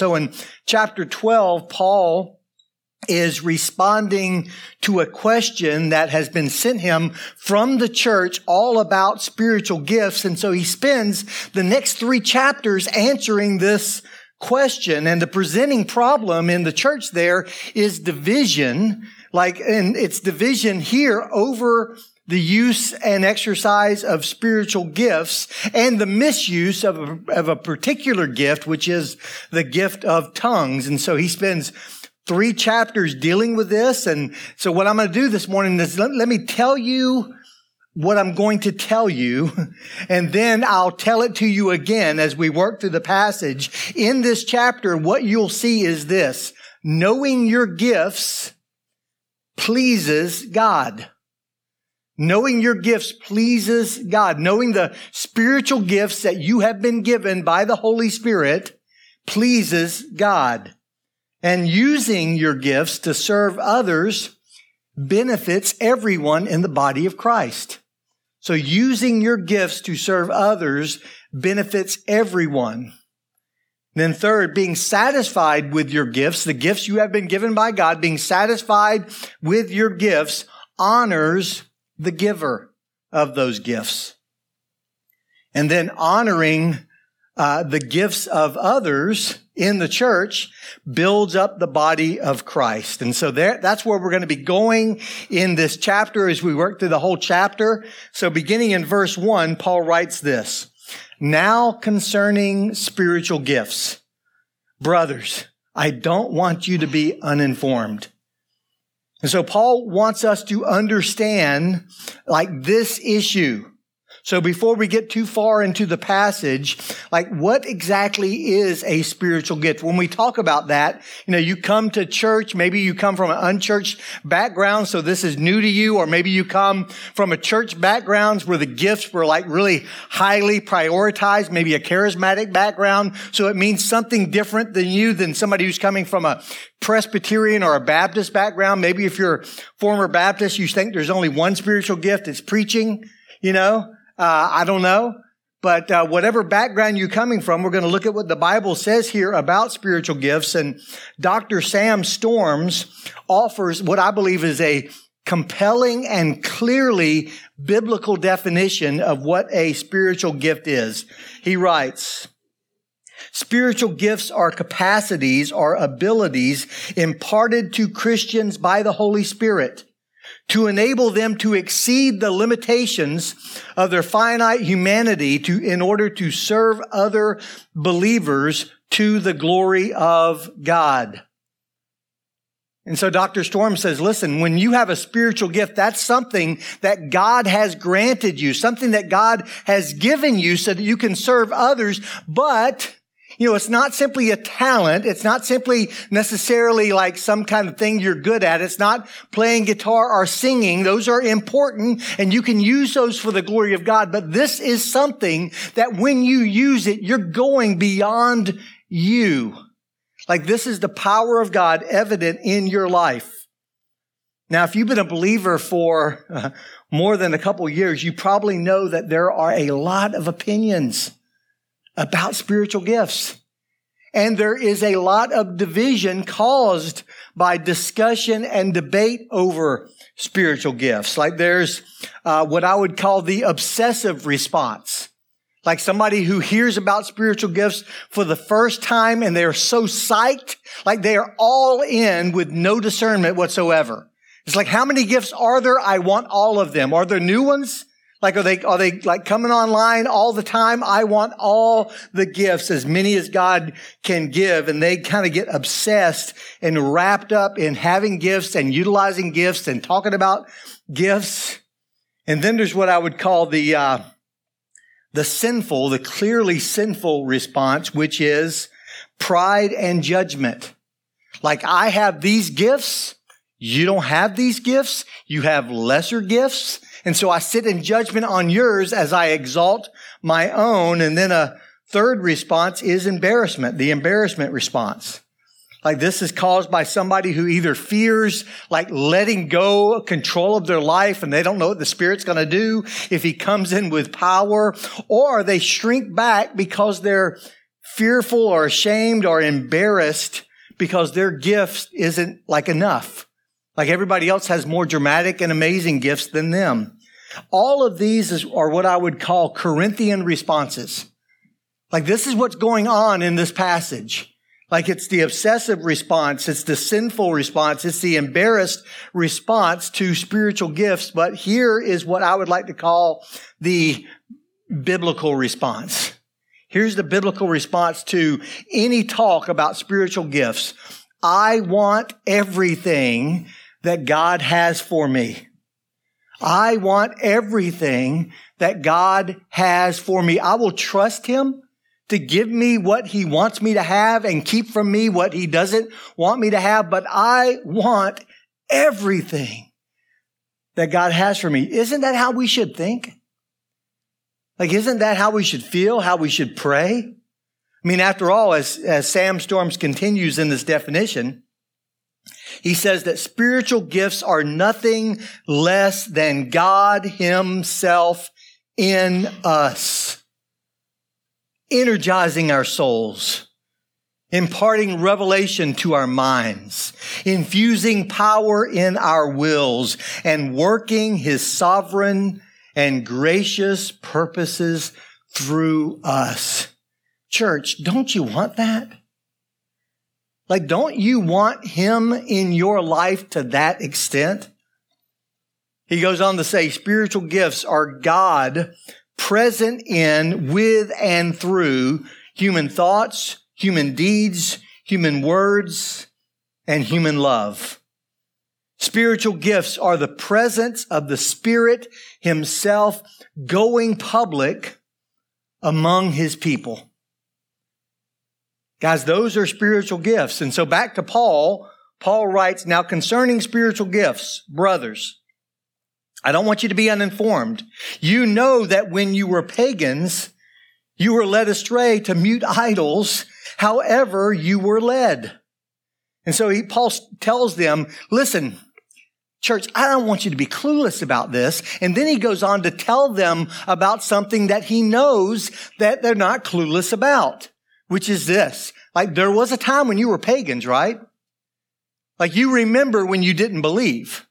so in chapter 12, Paul is responding to a question that has been sent him from the church all about spiritual gifts. And so he spends the next three chapters answering this question. And the presenting problem in the church there is division. Like, and it's division here over the use and exercise of spiritual gifts and the misuse of a, of a particular gift, which is the gift of tongues. And so he spends three chapters dealing with this. And so what I'm going to do this morning is let, let me tell you what I'm going to tell you, and then I'll tell it to you again as we work through the passage. In this chapter, what you'll see is this. Knowing your gifts pleases God. Knowing your gifts pleases God. Knowing the spiritual gifts that you have been given by the Holy Spirit pleases God. And using your gifts to serve others benefits everyone in the body of Christ. So using your gifts to serve others benefits everyone. Then third, being satisfied with your gifts, the gifts you have been given by God, being satisfied with your gifts honors the giver of those gifts. And then honoring uh, the gifts of others in the church builds up the body of Christ. And so there, that's where we're going to be going in this chapter as we work through the whole chapter. So beginning in verse one, Paul writes this, now concerning spiritual gifts, brothers, I don't want you to be uninformed. And so Paul wants us to understand like this issue so before we get too far into the passage, like what exactly is a spiritual gift? When we talk about that, you know, you come to church, maybe you come from an unchurched background, so this is new to you, or maybe you come from a church background where the gifts were like really highly prioritized, maybe a charismatic background, so it means something different than you, than somebody who's coming from a Presbyterian or a Baptist background. Maybe if you're former Baptist, you think there's only one spiritual gift, it's preaching, you know? Uh, I don't know. But uh, whatever background you're coming from, we're going to look at what the Bible says here about spiritual gifts. And Dr. Sam Storms offers what I believe is a compelling and clearly biblical definition of what a spiritual gift is. He writes, Spiritual gifts are capacities or abilities imparted to Christians by the Holy Spirit to enable them to exceed the limitations of their finite humanity to, in order to serve other believers to the glory of God. And so Dr. Storm says, listen, when you have a spiritual gift, that's something that God has granted you, something that God has given you so that you can serve others, but you know, it's not simply a talent. It's not simply necessarily like some kind of thing you're good at. It's not playing guitar or singing. Those are important and you can use those for the glory of God. But this is something that when you use it, you're going beyond you. Like this is the power of God evident in your life. Now, if you've been a believer for uh, more than a couple years, you probably know that there are a lot of opinions about spiritual gifts. And there is a lot of division caused by discussion and debate over spiritual gifts. Like there's uh, what I would call the obsessive response. Like somebody who hears about spiritual gifts for the first time and they're so psyched, like they are all in with no discernment whatsoever. It's like, how many gifts are there? I want all of them. Are there new ones? Like, are they, are they like coming online all the time? I want all the gifts, as many as God can give. And they kind of get obsessed and wrapped up in having gifts and utilizing gifts and talking about gifts. And then there's what I would call the, uh, the sinful, the clearly sinful response, which is pride and judgment. Like, I have these gifts. You don't have these gifts. You have lesser gifts. And so I sit in judgment on yours as I exalt my own. And then a third response is embarrassment, the embarrassment response. Like this is caused by somebody who either fears like letting go control of their life and they don't know what the Spirit's going to do if he comes in with power or they shrink back because they're fearful or ashamed or embarrassed because their gift isn't like enough. Like everybody else has more dramatic and amazing gifts than them. All of these is, are what I would call Corinthian responses. Like this is what's going on in this passage. Like it's the obsessive response. It's the sinful response. It's the embarrassed response to spiritual gifts. But here is what I would like to call the biblical response. Here's the biblical response to any talk about spiritual gifts. I want everything that God has for me. I want everything that God has for me. I will trust Him to give me what he wants me to have and keep from me what he doesn't want me to have, but I want everything that God has for me. Isn't that how we should think? Like, isn't that how we should feel, how we should pray? I mean, after all, as, as Sam Storms continues in this definition, he says that spiritual gifts are nothing less than God himself in us energizing our souls, imparting revelation to our minds, infusing power in our wills, and working his sovereign and gracious purposes through us. Church, don't you want that? Like, don't you want him in your life to that extent? He goes on to say spiritual gifts are God present in, with, and through human thoughts, human deeds, human words, and human love. Spiritual gifts are the presence of the Spirit Himself going public among His people. Guys, those are spiritual gifts. And so back to Paul, Paul writes, now concerning spiritual gifts, brothers, I don't want you to be uninformed. You know that when you were pagans, you were led astray to mute idols, however you were led. And so he, Paul tells them, listen, church, I don't want you to be clueless about this. And then he goes on to tell them about something that he knows that they're not clueless about, which is this. Like there was a time when you were pagans, right? Like you remember when you didn't believe.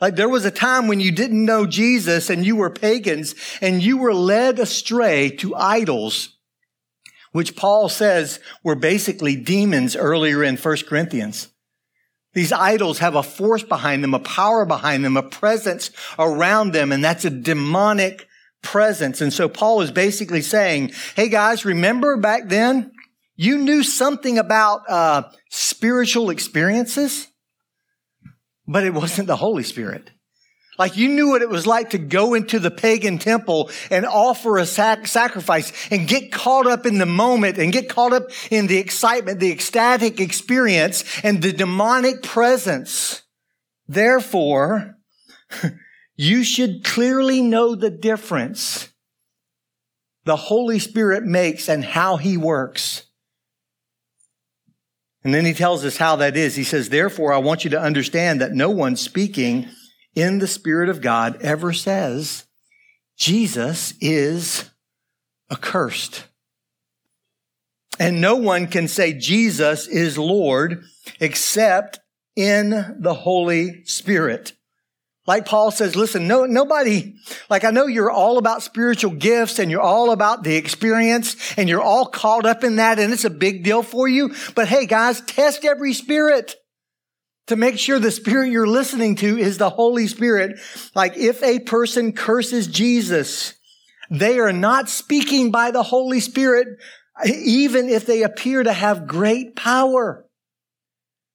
Like there was a time when you didn't know Jesus and you were pagans and you were led astray to idols, which Paul says were basically demons earlier in 1 Corinthians. These idols have a force behind them, a power behind them, a presence around them, and that's a demonic presence. And so Paul is basically saying, hey guys, remember back then you knew something about uh, spiritual experiences? but it wasn't the Holy Spirit. Like you knew what it was like to go into the pagan temple and offer a sac- sacrifice and get caught up in the moment and get caught up in the excitement, the ecstatic experience and the demonic presence. Therefore, you should clearly know the difference the Holy Spirit makes and how he works. And then he tells us how that is. He says, therefore, I want you to understand that no one speaking in the Spirit of God ever says, Jesus is accursed. And no one can say Jesus is Lord except in the Holy Spirit. Like Paul says, listen, no, nobody, like I know you're all about spiritual gifts and you're all about the experience and you're all caught up in that and it's a big deal for you. But hey guys, test every spirit to make sure the spirit you're listening to is the Holy Spirit. Like if a person curses Jesus, they are not speaking by the Holy Spirit, even if they appear to have great power.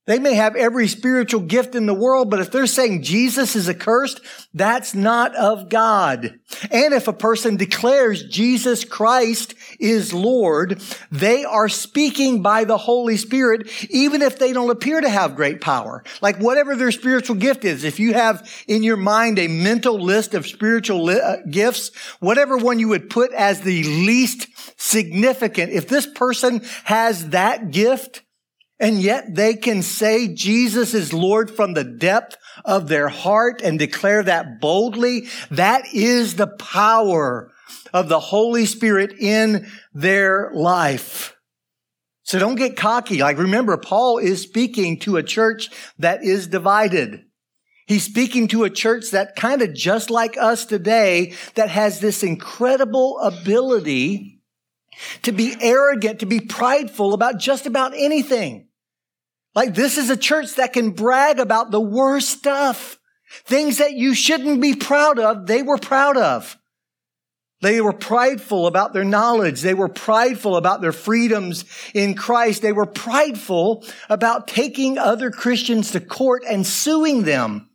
They may have every spiritual gift in the world, but if they're saying Jesus is accursed, that's not of God. And if a person declares Jesus Christ is Lord, they are speaking by the Holy Spirit, even if they don't appear to have great power. Like whatever their spiritual gift is, if you have in your mind a mental list of spiritual li- uh, gifts, whatever one you would put as the least significant, if this person has that gift, and yet they can say Jesus is Lord from the depth of their heart and declare that boldly. That is the power of the Holy Spirit in their life. So don't get cocky. Like remember, Paul is speaking to a church that is divided. He's speaking to a church that kind of just like us today, that has this incredible ability to be arrogant, to be prideful about just about anything. Like this is a church that can brag about the worst stuff. Things that you shouldn't be proud of, they were proud of. They were prideful about their knowledge. They were prideful about their freedoms in Christ. They were prideful about taking other Christians to court and suing them.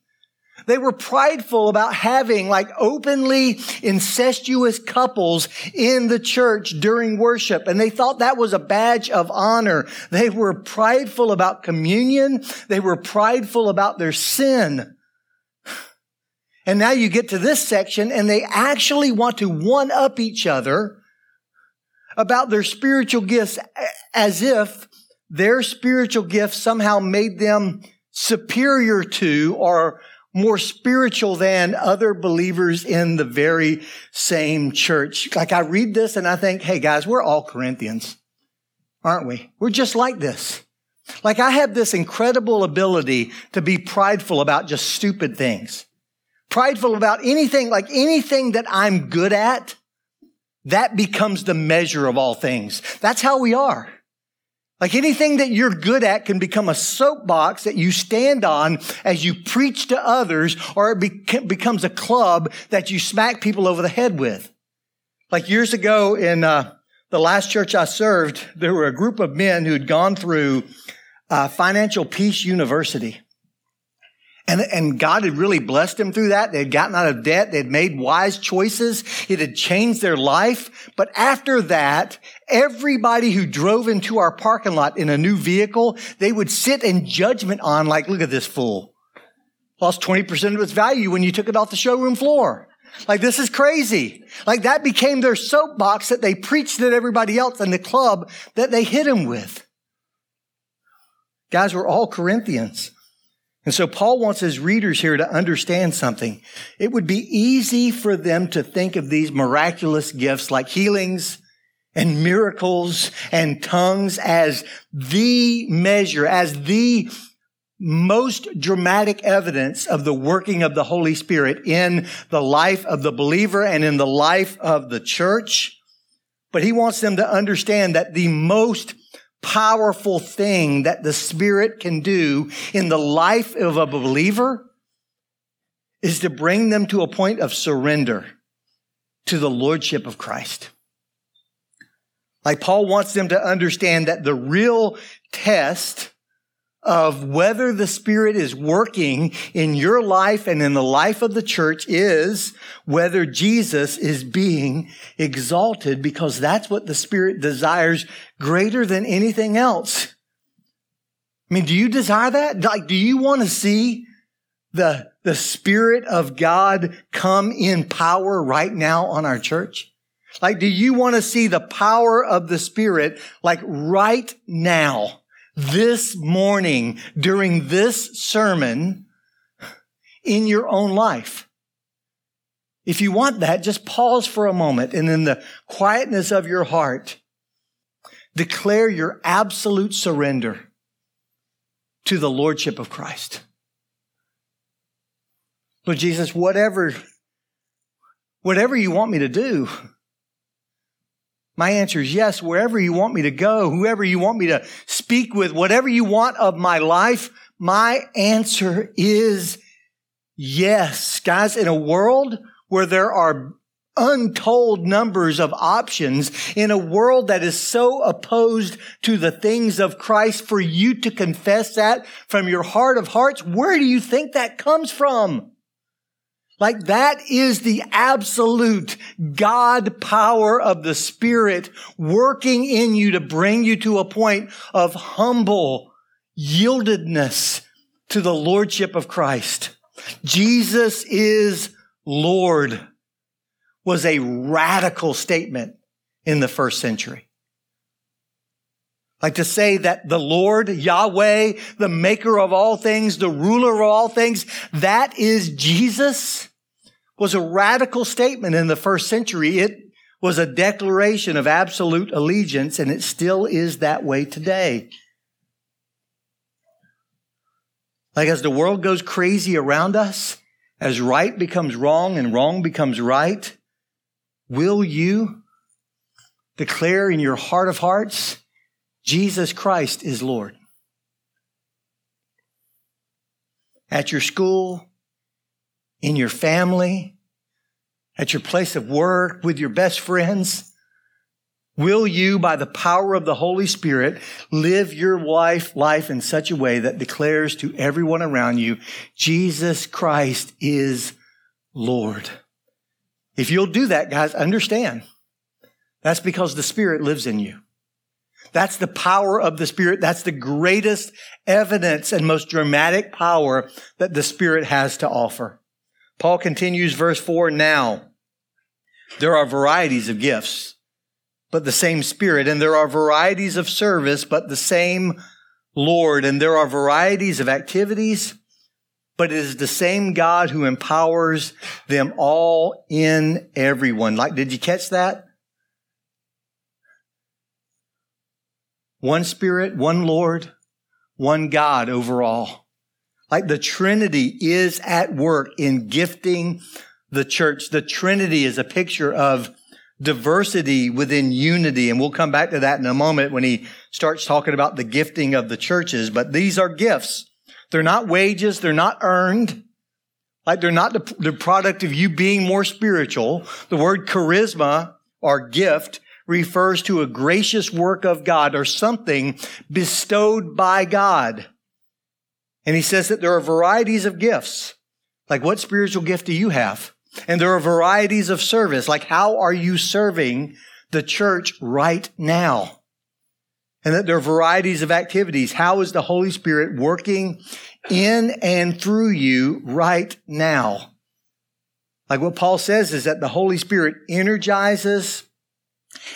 They were prideful about having like openly incestuous couples in the church during worship. And they thought that was a badge of honor. They were prideful about communion. They were prideful about their sin. And now you get to this section and they actually want to one up each other about their spiritual gifts as if their spiritual gifts somehow made them superior to or more spiritual than other believers in the very same church. Like I read this and I think, hey guys, we're all Corinthians, aren't we? We're just like this. Like I have this incredible ability to be prideful about just stupid things prideful about anything, like anything that I'm good at, that becomes the measure of all things. That's how we are. Like anything that you're good at can become a soapbox that you stand on as you preach to others, or it becomes a club that you smack people over the head with. Like years ago in uh, the last church I served, there were a group of men who had gone through uh, Financial Peace University. And, and God had really blessed them through that. They had gotten out of debt. They had made wise choices. It had changed their life. But after that, everybody who drove into our parking lot in a new vehicle, they would sit in judgment on like, look at this fool. Lost 20% of its value when you took it off the showroom floor. Like this is crazy. Like that became their soapbox that they preached at everybody else in the club that they hit him with. Guys, we're all Corinthians. And so Paul wants his readers here to understand something. It would be easy for them to think of these miraculous gifts like healings and miracles and tongues as the measure, as the most dramatic evidence of the working of the Holy Spirit in the life of the believer and in the life of the church. But he wants them to understand that the most powerful thing that the Spirit can do in the life of a believer is to bring them to a point of surrender to the Lordship of Christ. Like Paul wants them to understand that the real test of whether the Spirit is working in your life and in the life of the church is whether Jesus is being exalted because that's what the Spirit desires greater than anything else. I mean, do you desire that? Like, do you want to see the, the Spirit of God come in power right now on our church? Like, do you want to see the power of the Spirit like right now? This morning during this sermon in your own life. If you want that, just pause for a moment and in the quietness of your heart, declare your absolute surrender to the Lordship of Christ. Lord Jesus, whatever, whatever you want me to do, my answer is yes, wherever you want me to go, whoever you want me to speak with, whatever you want of my life, my answer is yes. Guys, in a world where there are untold numbers of options, in a world that is so opposed to the things of Christ, for you to confess that from your heart of hearts, where do you think that comes from? Like that is the absolute God power of the Spirit working in you to bring you to a point of humble yieldedness to the Lordship of Christ. Jesus is Lord was a radical statement in the first century. Like to say that the Lord, Yahweh, the maker of all things, the ruler of all things, that is Jesus was a radical statement in the first century. It was a declaration of absolute allegiance, and it still is that way today. Like as the world goes crazy around us, as right becomes wrong and wrong becomes right, will you declare in your heart of hearts, Jesus Christ is Lord? At your school, in your family, at your place of work, with your best friends, Will you, by the power of the Holy Spirit, live your life, life in such a way that declares to everyone around you, Jesus Christ is Lord? If you'll do that, guys, understand. That's because the Spirit lives in you. That's the power of the Spirit. That's the greatest evidence and most dramatic power that the Spirit has to offer. Paul continues verse four now. There are varieties of gifts but the same Spirit. And there are varieties of service, but the same Lord. And there are varieties of activities, but it is the same God who empowers them all in everyone. Like, did you catch that? One Spirit, one Lord, one God overall. Like the Trinity is at work in gifting the church. The Trinity is a picture of diversity within unity. And we'll come back to that in a moment when he starts talking about the gifting of the churches. But these are gifts. They're not wages. They're not earned. Like they're not the, the product of you being more spiritual. The word charisma or gift refers to a gracious work of God or something bestowed by God. And he says that there are varieties of gifts. Like what spiritual gift do you have? And there are varieties of service, like how are you serving the church right now? And that there are varieties of activities. How is the Holy Spirit working in and through you right now? Like what Paul says is that the Holy Spirit energizes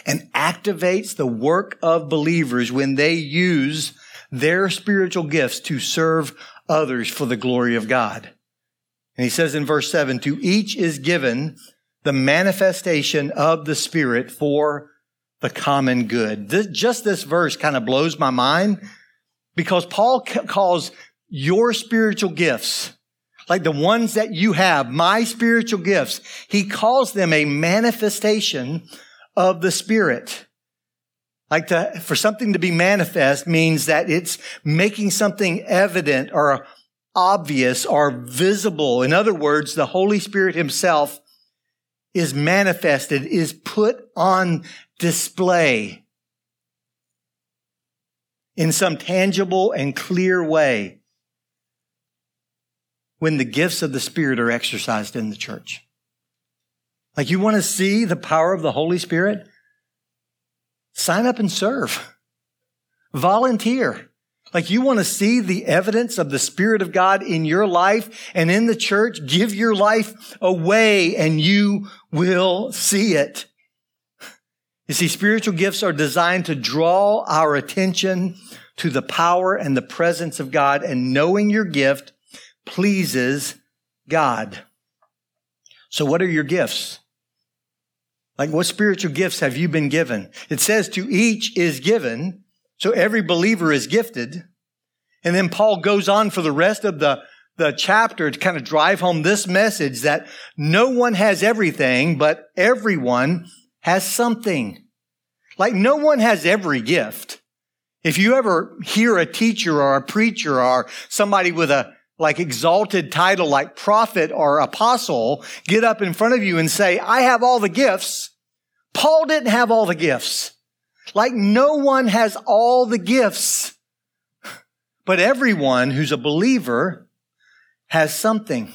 and activates the work of believers when they use their spiritual gifts to serve others for the glory of God. And he says in verse 7 to each is given the manifestation of the Spirit for the common good. This, just this verse kind of blows my mind because Paul calls your spiritual gifts, like the ones that you have, my spiritual gifts, he calls them a manifestation of the Spirit. Like to, for something to be manifest means that it's making something evident or obvious or visible. In other words, the Holy Spirit himself is manifested, is put on display in some tangible and clear way when the gifts of the Spirit are exercised in the church. Like you want to see the power of the Holy Spirit? Sign up and serve. Volunteer. Like you want to see the evidence of the Spirit of God in your life and in the church, give your life away and you will see it. You see, spiritual gifts are designed to draw our attention to the power and the presence of God and knowing your gift pleases God. So what are your gifts? Like what spiritual gifts have you been given? It says to each is given so every believer is gifted. And then Paul goes on for the rest of the, the chapter to kind of drive home this message that no one has everything, but everyone has something. Like no one has every gift. If you ever hear a teacher or a preacher or somebody with a like exalted title like prophet or apostle get up in front of you and say, I have all the gifts. Paul didn't have all the gifts. Like no one has all the gifts, but everyone who's a believer has something.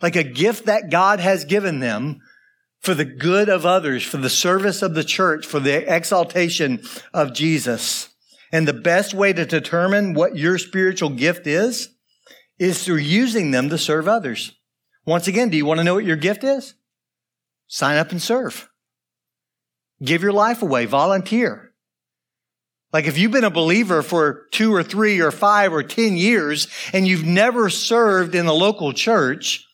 Like a gift that God has given them for the good of others, for the service of the church, for the exaltation of Jesus. And the best way to determine what your spiritual gift is, is through using them to serve others. Once again, do you want to know what your gift is? Sign up and serve. Give your life away, volunteer. Like if you've been a believer for two or three or five or 10 years and you've never served in the local church,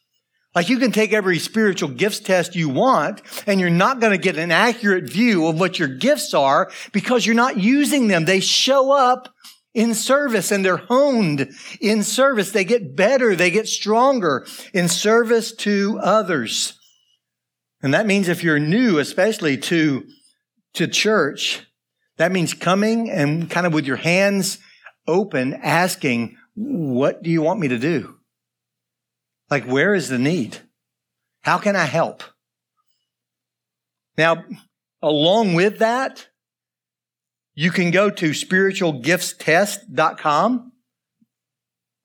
Like you can take every spiritual gifts test you want and you're not going to get an accurate view of what your gifts are because you're not using them. They show up in service and they're honed in service. They get better. They get stronger in service to others. And that means if you're new, especially to, to church, that means coming and kind of with your hands open, asking, what do you want me to do? Like, where is the need? How can I help? Now, along with that, you can go to spiritualgiftstest.com.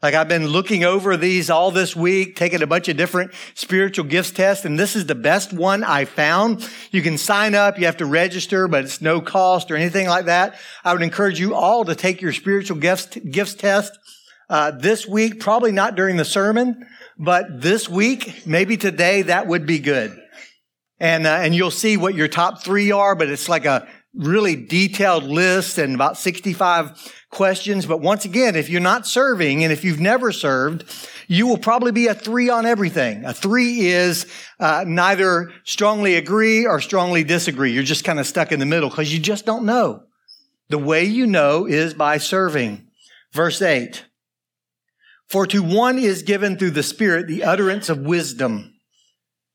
Like I've been looking over these all this week, taking a bunch of different spiritual gifts tests, and this is the best one I found. You can sign up, you have to register, but it's no cost or anything like that. I would encourage you all to take your spiritual gifts, gifts test uh, this week, probably not during the sermon, but this week, maybe today, that would be good. And, uh, and you'll see what your top three are, but it's like a really detailed list and about 65 questions. But once again, if you're not serving and if you've never served, you will probably be a three on everything. A three is uh, neither strongly agree or strongly disagree. You're just kind of stuck in the middle because you just don't know. The way you know is by serving. Verse 8. For to one is given through the Spirit the utterance of wisdom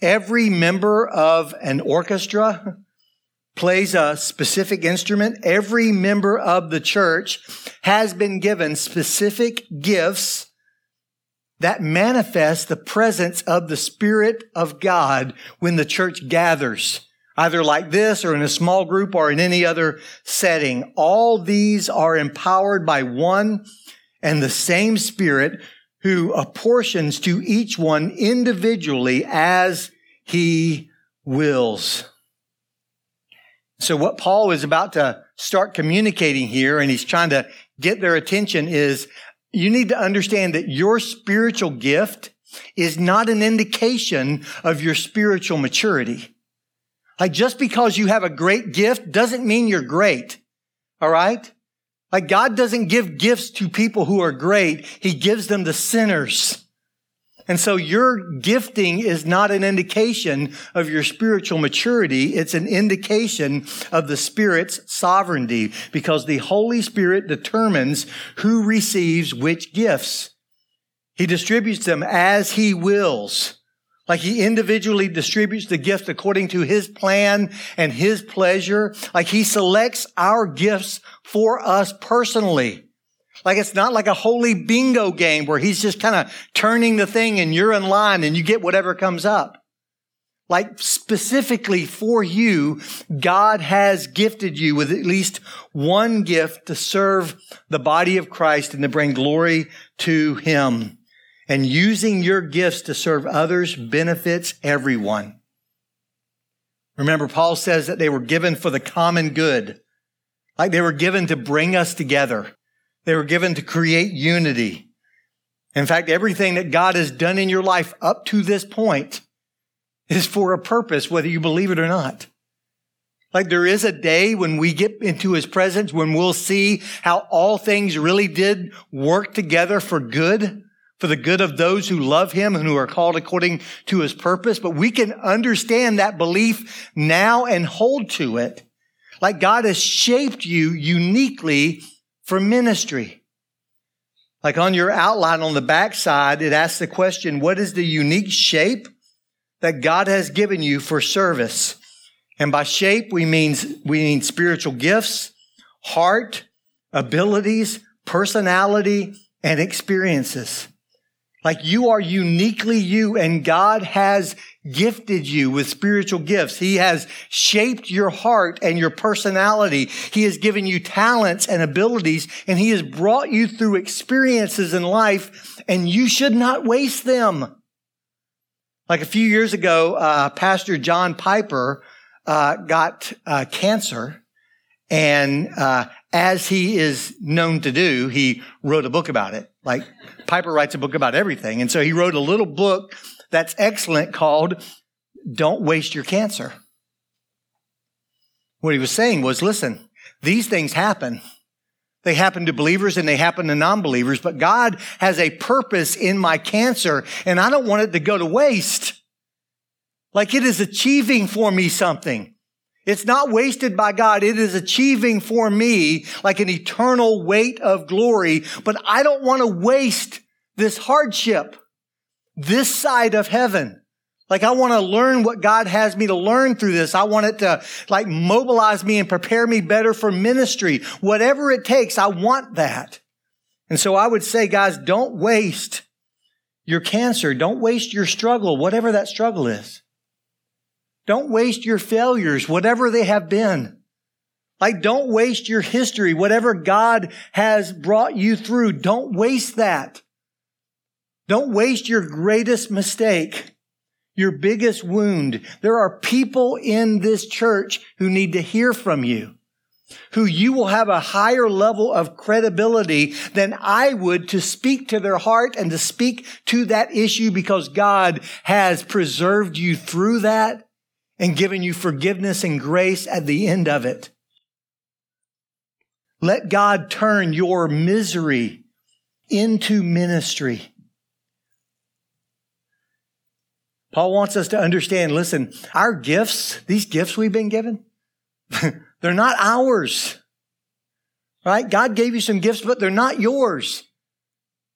Every member of an orchestra plays a specific instrument. Every member of the church has been given specific gifts that manifest the presence of the Spirit of God when the church gathers, either like this or in a small group or in any other setting. All these are empowered by one and the same Spirit who apportions to each one individually as he wills. So what Paul is about to start communicating here, and he's trying to get their attention is you need to understand that your spiritual gift is not an indication of your spiritual maturity. Like just because you have a great gift doesn't mean you're great. All right? Like God doesn't give gifts to people who are great. He gives them to sinners. And so your gifting is not an indication of your spiritual maturity. It's an indication of the Spirit's sovereignty because the Holy Spirit determines who receives which gifts. He distributes them as he wills. Like he individually distributes the gift according to his plan and his pleasure. Like he selects our gifts for us personally. Like it's not like a holy bingo game where he's just kind of turning the thing and you're in line and you get whatever comes up. Like specifically for you, God has gifted you with at least one gift to serve the body of Christ and to bring glory to him. And using your gifts to serve others benefits everyone. Remember, Paul says that they were given for the common good. Like they were given to bring us together. They were given to create unity. In fact, everything that God has done in your life up to this point is for a purpose, whether you believe it or not. Like there is a day when we get into his presence when we'll see how all things really did work together for good for the good of those who love him and who are called according to his purpose. But we can understand that belief now and hold to it. Like God has shaped you uniquely for ministry. Like on your outline on the backside, it asks the question, what is the unique shape that God has given you for service? And by shape, we mean, we mean spiritual gifts, heart, abilities, personality, and experiences. Like you are uniquely you and God has gifted you with spiritual gifts. He has shaped your heart and your personality. He has given you talents and abilities and he has brought you through experiences in life and you should not waste them. Like a few years ago, uh, Pastor John Piper uh, got uh, cancer, and uh, as he is known to do, he wrote a book about it. Like Piper writes a book about everything, and so he wrote a little book that's excellent called "Don't Waste Your Cancer." What he was saying was, listen, these things happen. They happen to believers and they happen to non-believers, but God has a purpose in my cancer and I don't want it to go to waste. Like it is achieving for me something. It's not wasted by God. It is achieving for me like an eternal weight of glory, but I don't want to waste this hardship this side of heaven. Like I want to learn what God has me to learn through this. I want it to like mobilize me and prepare me better for ministry. Whatever it takes, I want that. And so I would say, guys, don't waste your cancer. Don't waste your struggle, whatever that struggle is. Don't waste your failures, whatever they have been. Like don't waste your history, whatever God has brought you through. Don't waste that. Don't waste your greatest mistake your biggest wound. There are people in this church who need to hear from you, who you will have a higher level of credibility than I would to speak to their heart and to speak to that issue because God has preserved you through that and given you forgiveness and grace at the end of it. Let God turn your misery into ministry. Paul wants us to understand, listen, our gifts, these gifts we've been given, they're not ours. Right? God gave you some gifts, but they're not yours.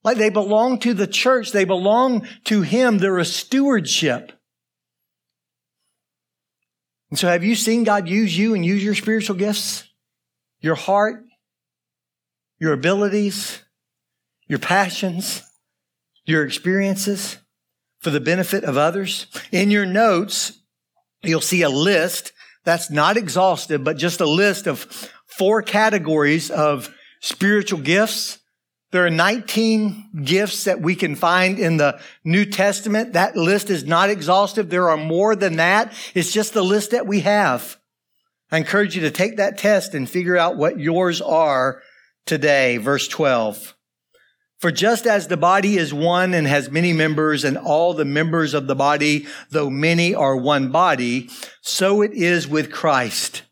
Like they belong to the church. They belong to Him. They're a stewardship. And so have you seen God use you and use your spiritual gifts? Your heart, your abilities, your passions, your experiences? for the benefit of others. In your notes, you'll see a list that's not exhaustive, but just a list of four categories of spiritual gifts. There are 19 gifts that we can find in the New Testament. That list is not exhaustive. There are more than that. It's just the list that we have. I encourage you to take that test and figure out what yours are today. Verse 12. For just as the body is one and has many members and all the members of the body, though many are one body, so it is with Christ.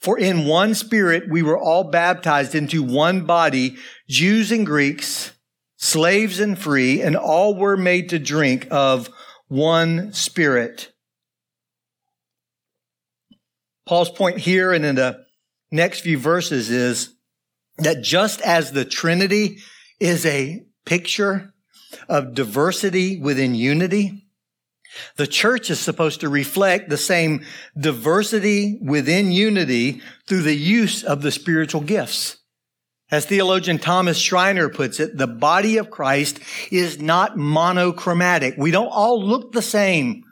For in one spirit we were all baptized into one body, Jews and Greeks, slaves and free, and all were made to drink of one spirit. Paul's point here and in the next few verses is that just as the Trinity is a picture of diversity within unity, the church is supposed to reflect the same diversity within unity through the use of the spiritual gifts. As theologian Thomas Schreiner puts it, the body of Christ is not monochromatic. We don't all look the same.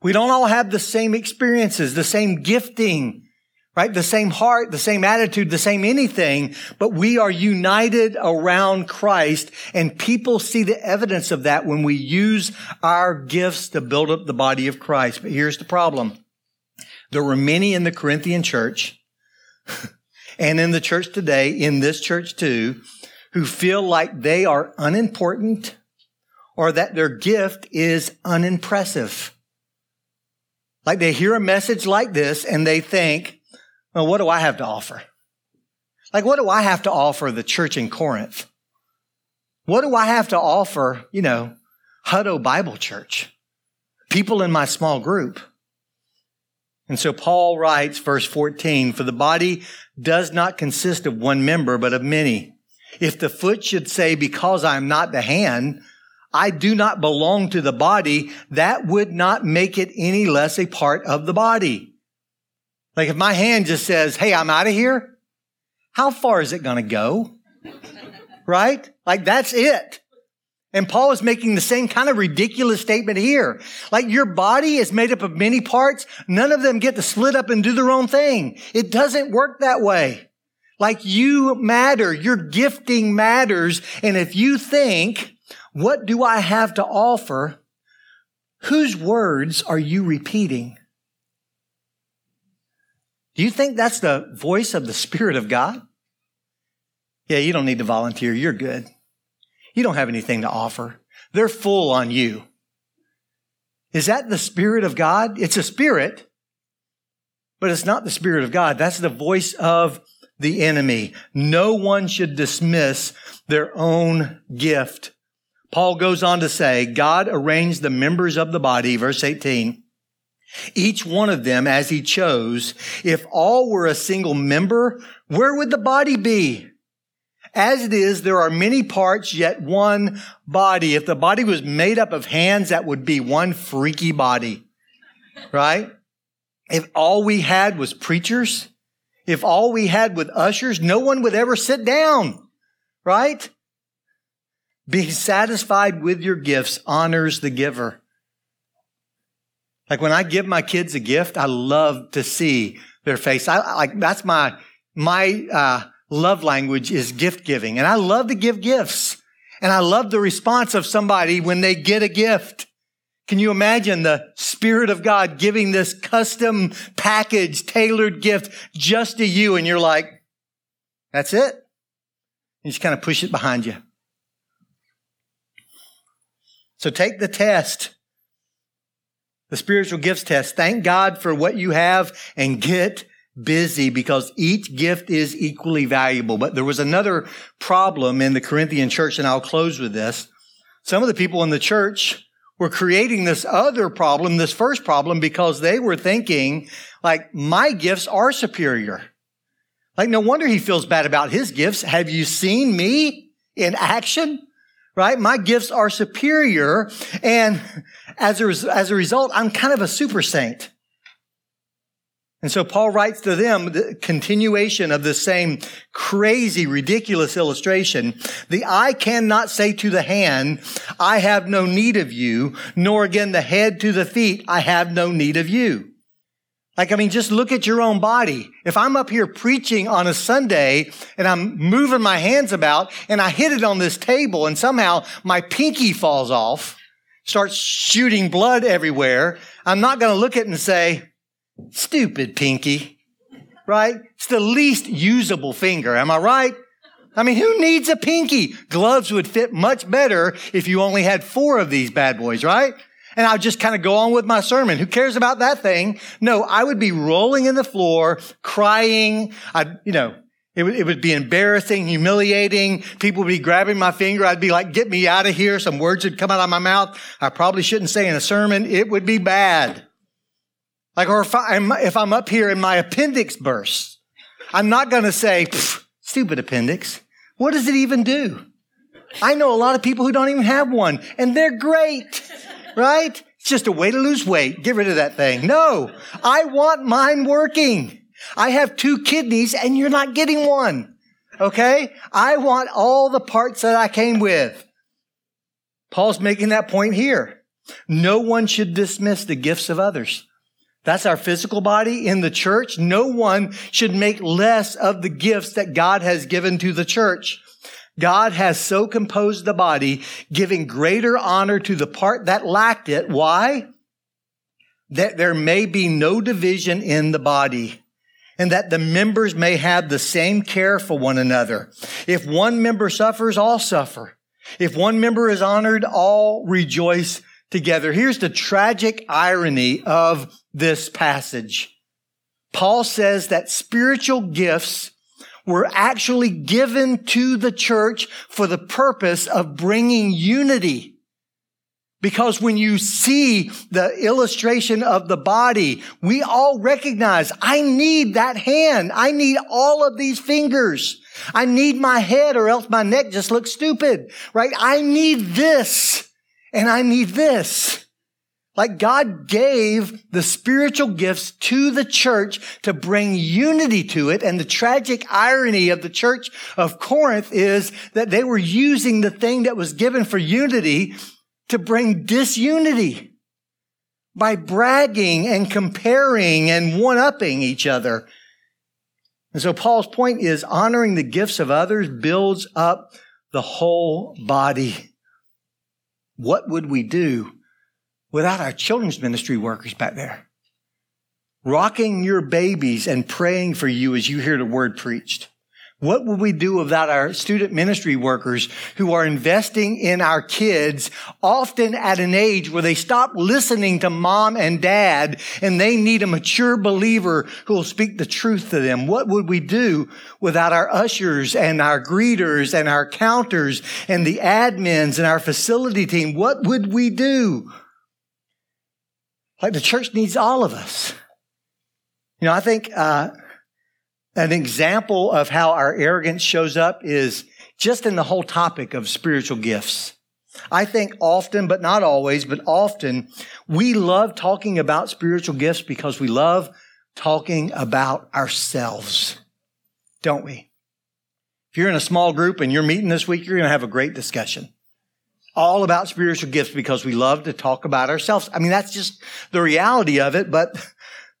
We don't all have the same experiences, the same gifting, right? The same heart, the same attitude, the same anything, but we are united around Christ and people see the evidence of that when we use our gifts to build up the body of Christ. But here's the problem. There were many in the Corinthian church and in the church today, in this church too, who feel like they are unimportant or that their gift is unimpressive. Like they hear a message like this and they think, well, what do I have to offer? Like, what do I have to offer the church in Corinth? What do I have to offer, you know, Hutto Bible Church? People in my small group. And so Paul writes, verse 14, for the body does not consist of one member, but of many. If the foot should say, because I am not the hand, I do not belong to the body, that would not make it any less a part of the body. Like if my hand just says, Hey, I'm out of here, how far is it going to go? right? Like that's it. And Paul is making the same kind of ridiculous statement here. Like your body is made up of many parts. None of them get to split up and do their own thing. It doesn't work that way. Like you matter. Your gifting matters. And if you think, what do I have to offer? whose words are you repeating? Do you think that's the voice of the Spirit of God? Yeah, you don't need to volunteer. You're good. You don't have anything to offer. They're full on you. Is that the Spirit of God? It's a spirit, but it's not the Spirit of God. That's the voice of the enemy. No one should dismiss their own gift. Paul goes on to say, God arranged the members of the body, verse 18, each one of them as he chose. If all were a single member, where would the body be? As it is, there are many parts, yet one body. If the body was made up of hands, that would be one freaky body, right? If all we had was preachers, if all we had was ushers, no one would ever sit down, right? Being satisfied with your gifts honors the giver. Like when I give my kids a gift, I love to see their face. I like that's my my uh, love language is gift giving. And I love to give gifts. And I love the response of somebody when they get a gift. Can you imagine the Spirit of God giving this custom package, tailored gift just to you? And you're like, that's it. You just kind of push it behind you. So take the test, the spiritual gifts test. Thank God for what you have and get busy because each gift is equally valuable. But there was another problem in the Corinthian church, and I'll close with this. Some of the people in the church were creating this other problem, this first problem, because they were thinking, like, my gifts are superior. Like, no wonder he feels bad about his gifts. Have you seen me in action? Right? My gifts are superior. And as a, as a result, I'm kind of a super saint. And so Paul writes to them the continuation of the same crazy, ridiculous illustration. The eye cannot say to the hand, I have no need of you, nor again the head to the feet, I have no need of you. Like, I mean, just look at your own body. If I'm up here preaching on a Sunday and I'm moving my hands about and I hit it on this table and somehow my pinky falls off, starts shooting blood everywhere, I'm not going to look at it and say, Stupid pinky, right? It's the least usable finger. Am I right? I mean, who needs a pinky? Gloves would fit much better if you only had four of these bad boys, right? And I'll just kind of go on with my sermon. Who cares about that thing? No, I would be rolling in the floor, crying. I, you know, it it would be embarrassing, humiliating. People would be grabbing my finger. I'd be like, get me out of here. Some words would come out of my mouth. I probably shouldn't say in a sermon. It would be bad. Like, or if I'm, if I'm up here and my appendix bursts, I'm not going to say, stupid appendix. What does it even do? I know a lot of people who don't even have one and they're great, right? It's just a way to lose weight. Get rid of that thing. No, I want mine working. I have two kidneys and you're not getting one. Okay. I want all the parts that I came with. Paul's making that point here. No one should dismiss the gifts of others. That's our physical body in the church. No one should make less of the gifts that God has given to the church. God has so composed the body, giving greater honor to the part that lacked it. Why? That there may be no division in the body and that the members may have the same care for one another. If one member suffers, all suffer. If one member is honored, all rejoice together. Here's the tragic irony of this passage. Paul says that spiritual gifts were actually given to the church for the purpose of bringing unity. Because when you see the illustration of the body, we all recognize, I need that hand. I need all of these fingers. I need my head or else my neck just looks stupid, right? I need this and I need this. Like God gave the spiritual gifts to the church to bring unity to it. And the tragic irony of the church of Corinth is that they were using the thing that was given for unity to bring disunity by bragging and comparing and one-upping each other. And so Paul's point is honoring the gifts of others builds up the whole body. What would we do without our children's ministry workers back there? Rocking your babies and praying for you as you hear the word preached. What would we do without our student ministry workers who are investing in our kids often at an age where they stop listening to mom and dad and they need a mature believer who will speak the truth to them? What would we do without our ushers and our greeters and our counters and the admins and our facility team? What would we do? Like the church needs all of us. You know, I think, uh, an example of how our arrogance shows up is just in the whole topic of spiritual gifts. I think often, but not always, but often, we love talking about spiritual gifts because we love talking about ourselves, don't we? If you're in a small group and you're meeting this week, you're going to have a great discussion. All about spiritual gifts because we love to talk about ourselves. I mean, that's just the reality of it, but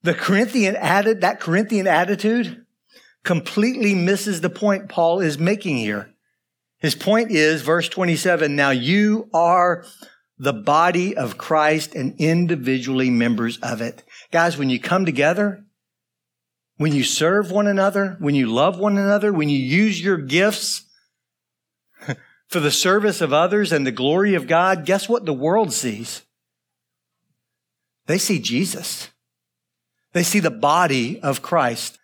the Corinthian added, that Corinthian attitude, completely misses the point Paul is making here. His point is, verse 27, now you are the body of Christ and individually members of it. Guys, when you come together, when you serve one another, when you love one another, when you use your gifts for the service of others and the glory of God, guess what the world sees? They see Jesus. They see the body of Christ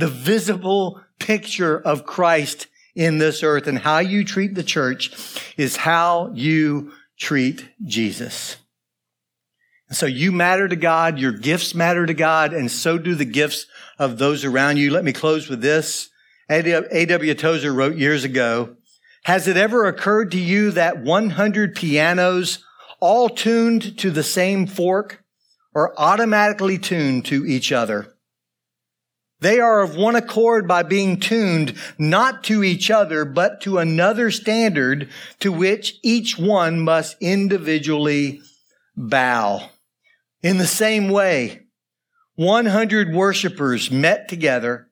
the visible picture of Christ in this earth and how you treat the church is how you treat Jesus. And so you matter to God, your gifts matter to God, and so do the gifts of those around you. Let me close with this. A.W. Tozer wrote years ago, has it ever occurred to you that 100 pianos all tuned to the same fork are automatically tuned to each other? They are of one accord by being tuned not to each other, but to another standard to which each one must individually bow. In the same way, 100 worshipers met together,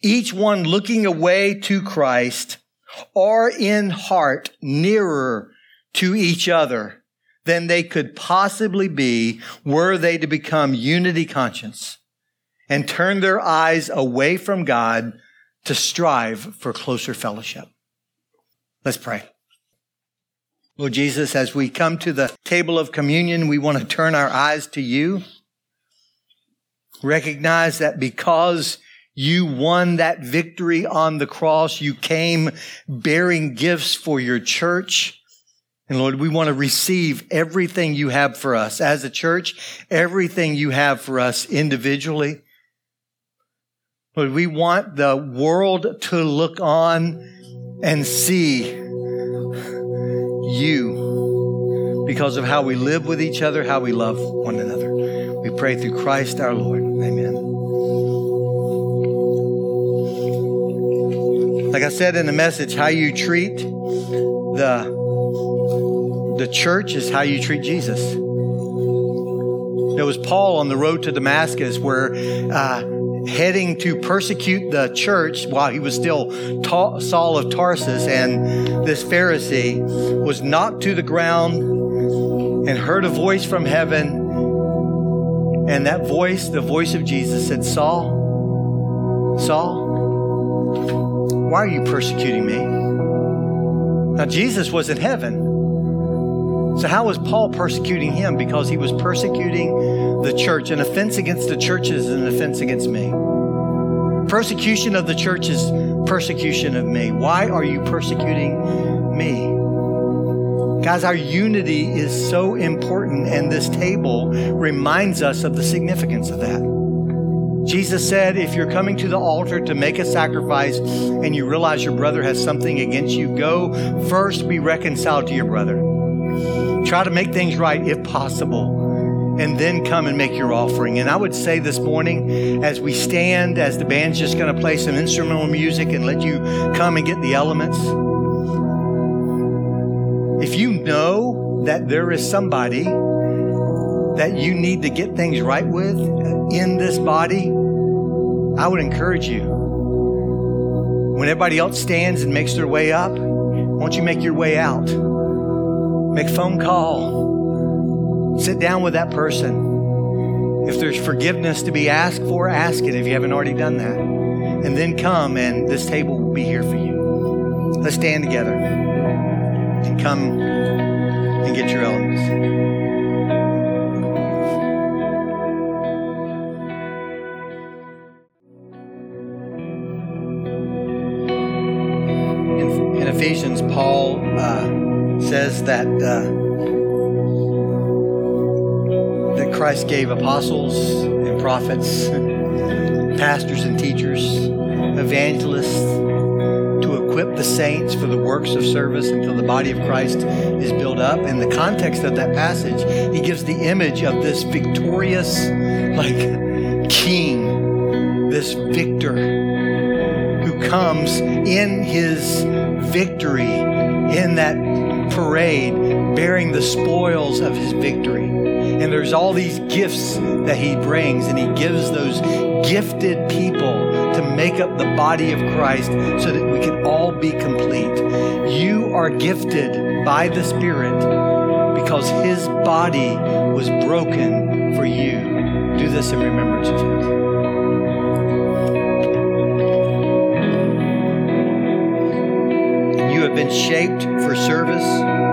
each one looking away to Christ, are in heart nearer to each other than they could possibly be were they to become unity conscious and turn their eyes away from God to strive for closer fellowship. Let's pray. Lord Jesus, as we come to the table of communion, we want to turn our eyes to you. Recognize that because you won that victory on the cross, you came bearing gifts for your church. And Lord, we want to receive everything you have for us as a church, everything you have for us individually. But we want the world to look on and see you because of how we live with each other, how we love one another. We pray through Christ our Lord. Amen. Like I said in the message, how you treat the, the church is how you treat Jesus. There was Paul on the road to Damascus where uh, heading to persecute the church while he was still Ta- Saul of Tarsus. And this Pharisee was knocked to the ground and heard a voice from heaven. And that voice, the voice of Jesus, said, Saul, Saul, why are you persecuting me? Now, Jesus was in heaven. So, how was Paul persecuting him? Because he was persecuting the church. An offense against the church is an offense against me. Persecution of the church is persecution of me. Why are you persecuting me? Guys, our unity is so important, and this table reminds us of the significance of that. Jesus said, if you're coming to the altar to make a sacrifice and you realize your brother has something against you, go first be reconciled to your brother. Try to make things right if possible, and then come and make your offering. And I would say this morning, as we stand, as the band's just going to play some instrumental music and let you come and get the elements, if you know that there is somebody that you need to get things right with in this body, I would encourage you. When everybody else stands and makes their way up, won't you make your way out? Make phone call. Sit down with that person. If there's forgiveness to be asked for, ask it if you haven't already done that. And then come, and this table will be here for you. Let's stand together and come and get your elements. In Ephesians, Paul uh, says that uh, Christ gave apostles and prophets, pastors and teachers, evangelists to equip the saints for the works of service until the body of Christ is built up. In the context of that passage, he gives the image of this victorious, like king, this victor who comes in his victory in that parade, bearing the spoils of his victory. And there's all these gifts that he brings, and he gives those gifted people to make up the body of Christ so that we can all be complete. You are gifted by the Spirit because his body was broken for you. Do this in remembrance of him. You have been shaped for service.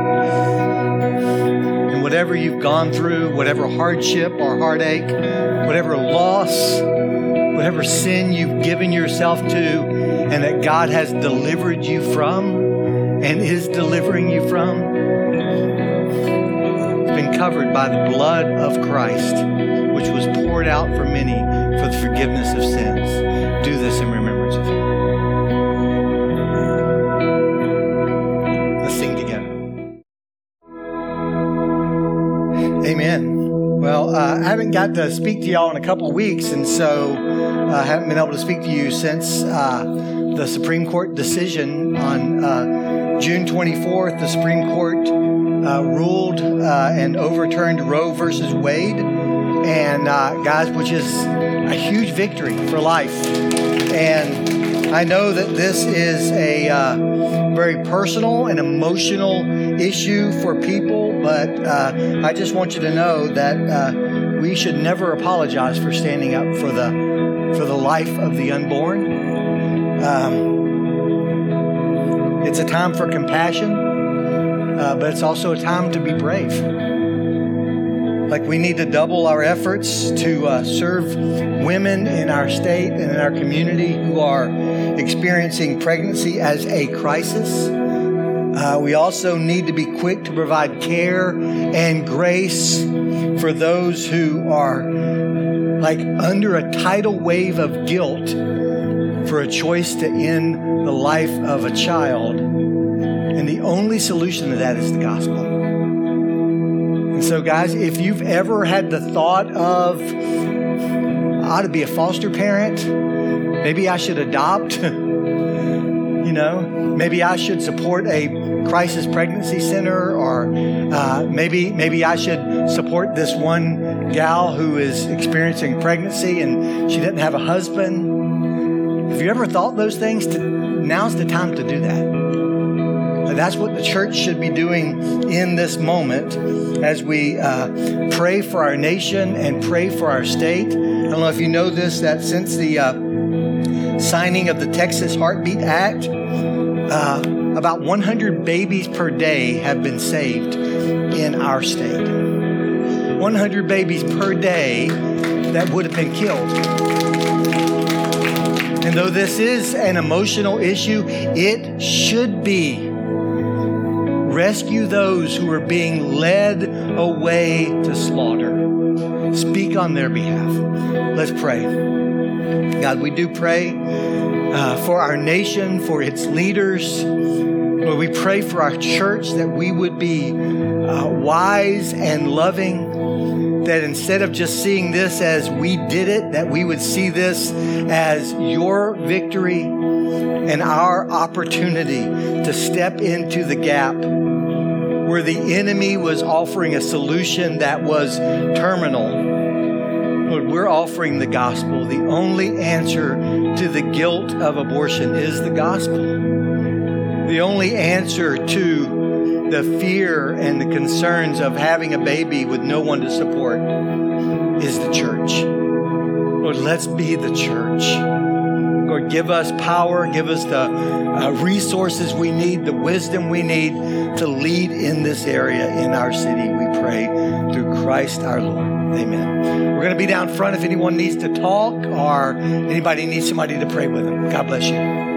Whatever you've gone through, whatever hardship or heartache, whatever loss, whatever sin you've given yourself to, and that God has delivered you from and is delivering you from, it's been covered by the blood of Christ, which was poured out for many for the forgiveness of sins. Do this in remembrance got to speak to y'all in a couple of weeks, and so uh, I haven't been able to speak to you since uh, the Supreme Court decision on uh, June 24th. The Supreme Court uh, ruled uh, and overturned Roe versus Wade, and guys, which is a huge victory for life. And I know that this is a very personal and emotional issue for people, but uh, I just want you to know that uh, we should never apologize for standing up for the for the life of the unborn. Um, it's a time for compassion, uh, but it's also a time to be brave. Like we need to double our efforts to uh, serve women in our state and in our community who are experiencing pregnancy as a crisis. Uh, we also need to be quick to provide care and grace for those who are like under a tidal wave of guilt for a choice to end the life of a child. And the only solution to that is the gospel. And so, guys, if you've ever had the thought of, I ought to be a foster parent, maybe I should adopt. you know, maybe I should support a crisis pregnancy center, or uh, maybe maybe I should support this one gal who is experiencing pregnancy and she doesn't have a husband. Have you ever thought those things? Now's the time to do that. That's what the church should be doing in this moment as we uh, pray for our nation and pray for our state. I don't know if you know this, that since the uh, signing of the Texas Heartbeat Act, uh, about 100 babies per day have been saved in our state. 100 babies per day that would have been killed. And though this is an emotional issue, it should be. Rescue those who are being led away to slaughter. Speak on their behalf. Let's pray. God, we do pray uh, for our nation, for its leaders. Lord, we pray for our church that we would be uh, wise and loving, that instead of just seeing this as we did it, that we would see this as your victory and our opportunity to step into the gap where the enemy was offering a solution that was terminal Lord, we're offering the gospel. The only answer to the guilt of abortion is the gospel. The only answer to the fear and the concerns of having a baby with no one to support is the church. Lord, let's be the church. Lord, give us power, give us the uh, resources we need, the wisdom we need to lead in this area in our city. We pray through Christ our Lord. Amen. We're going to be down front if anyone needs to talk or anybody needs somebody to pray with them. God bless you.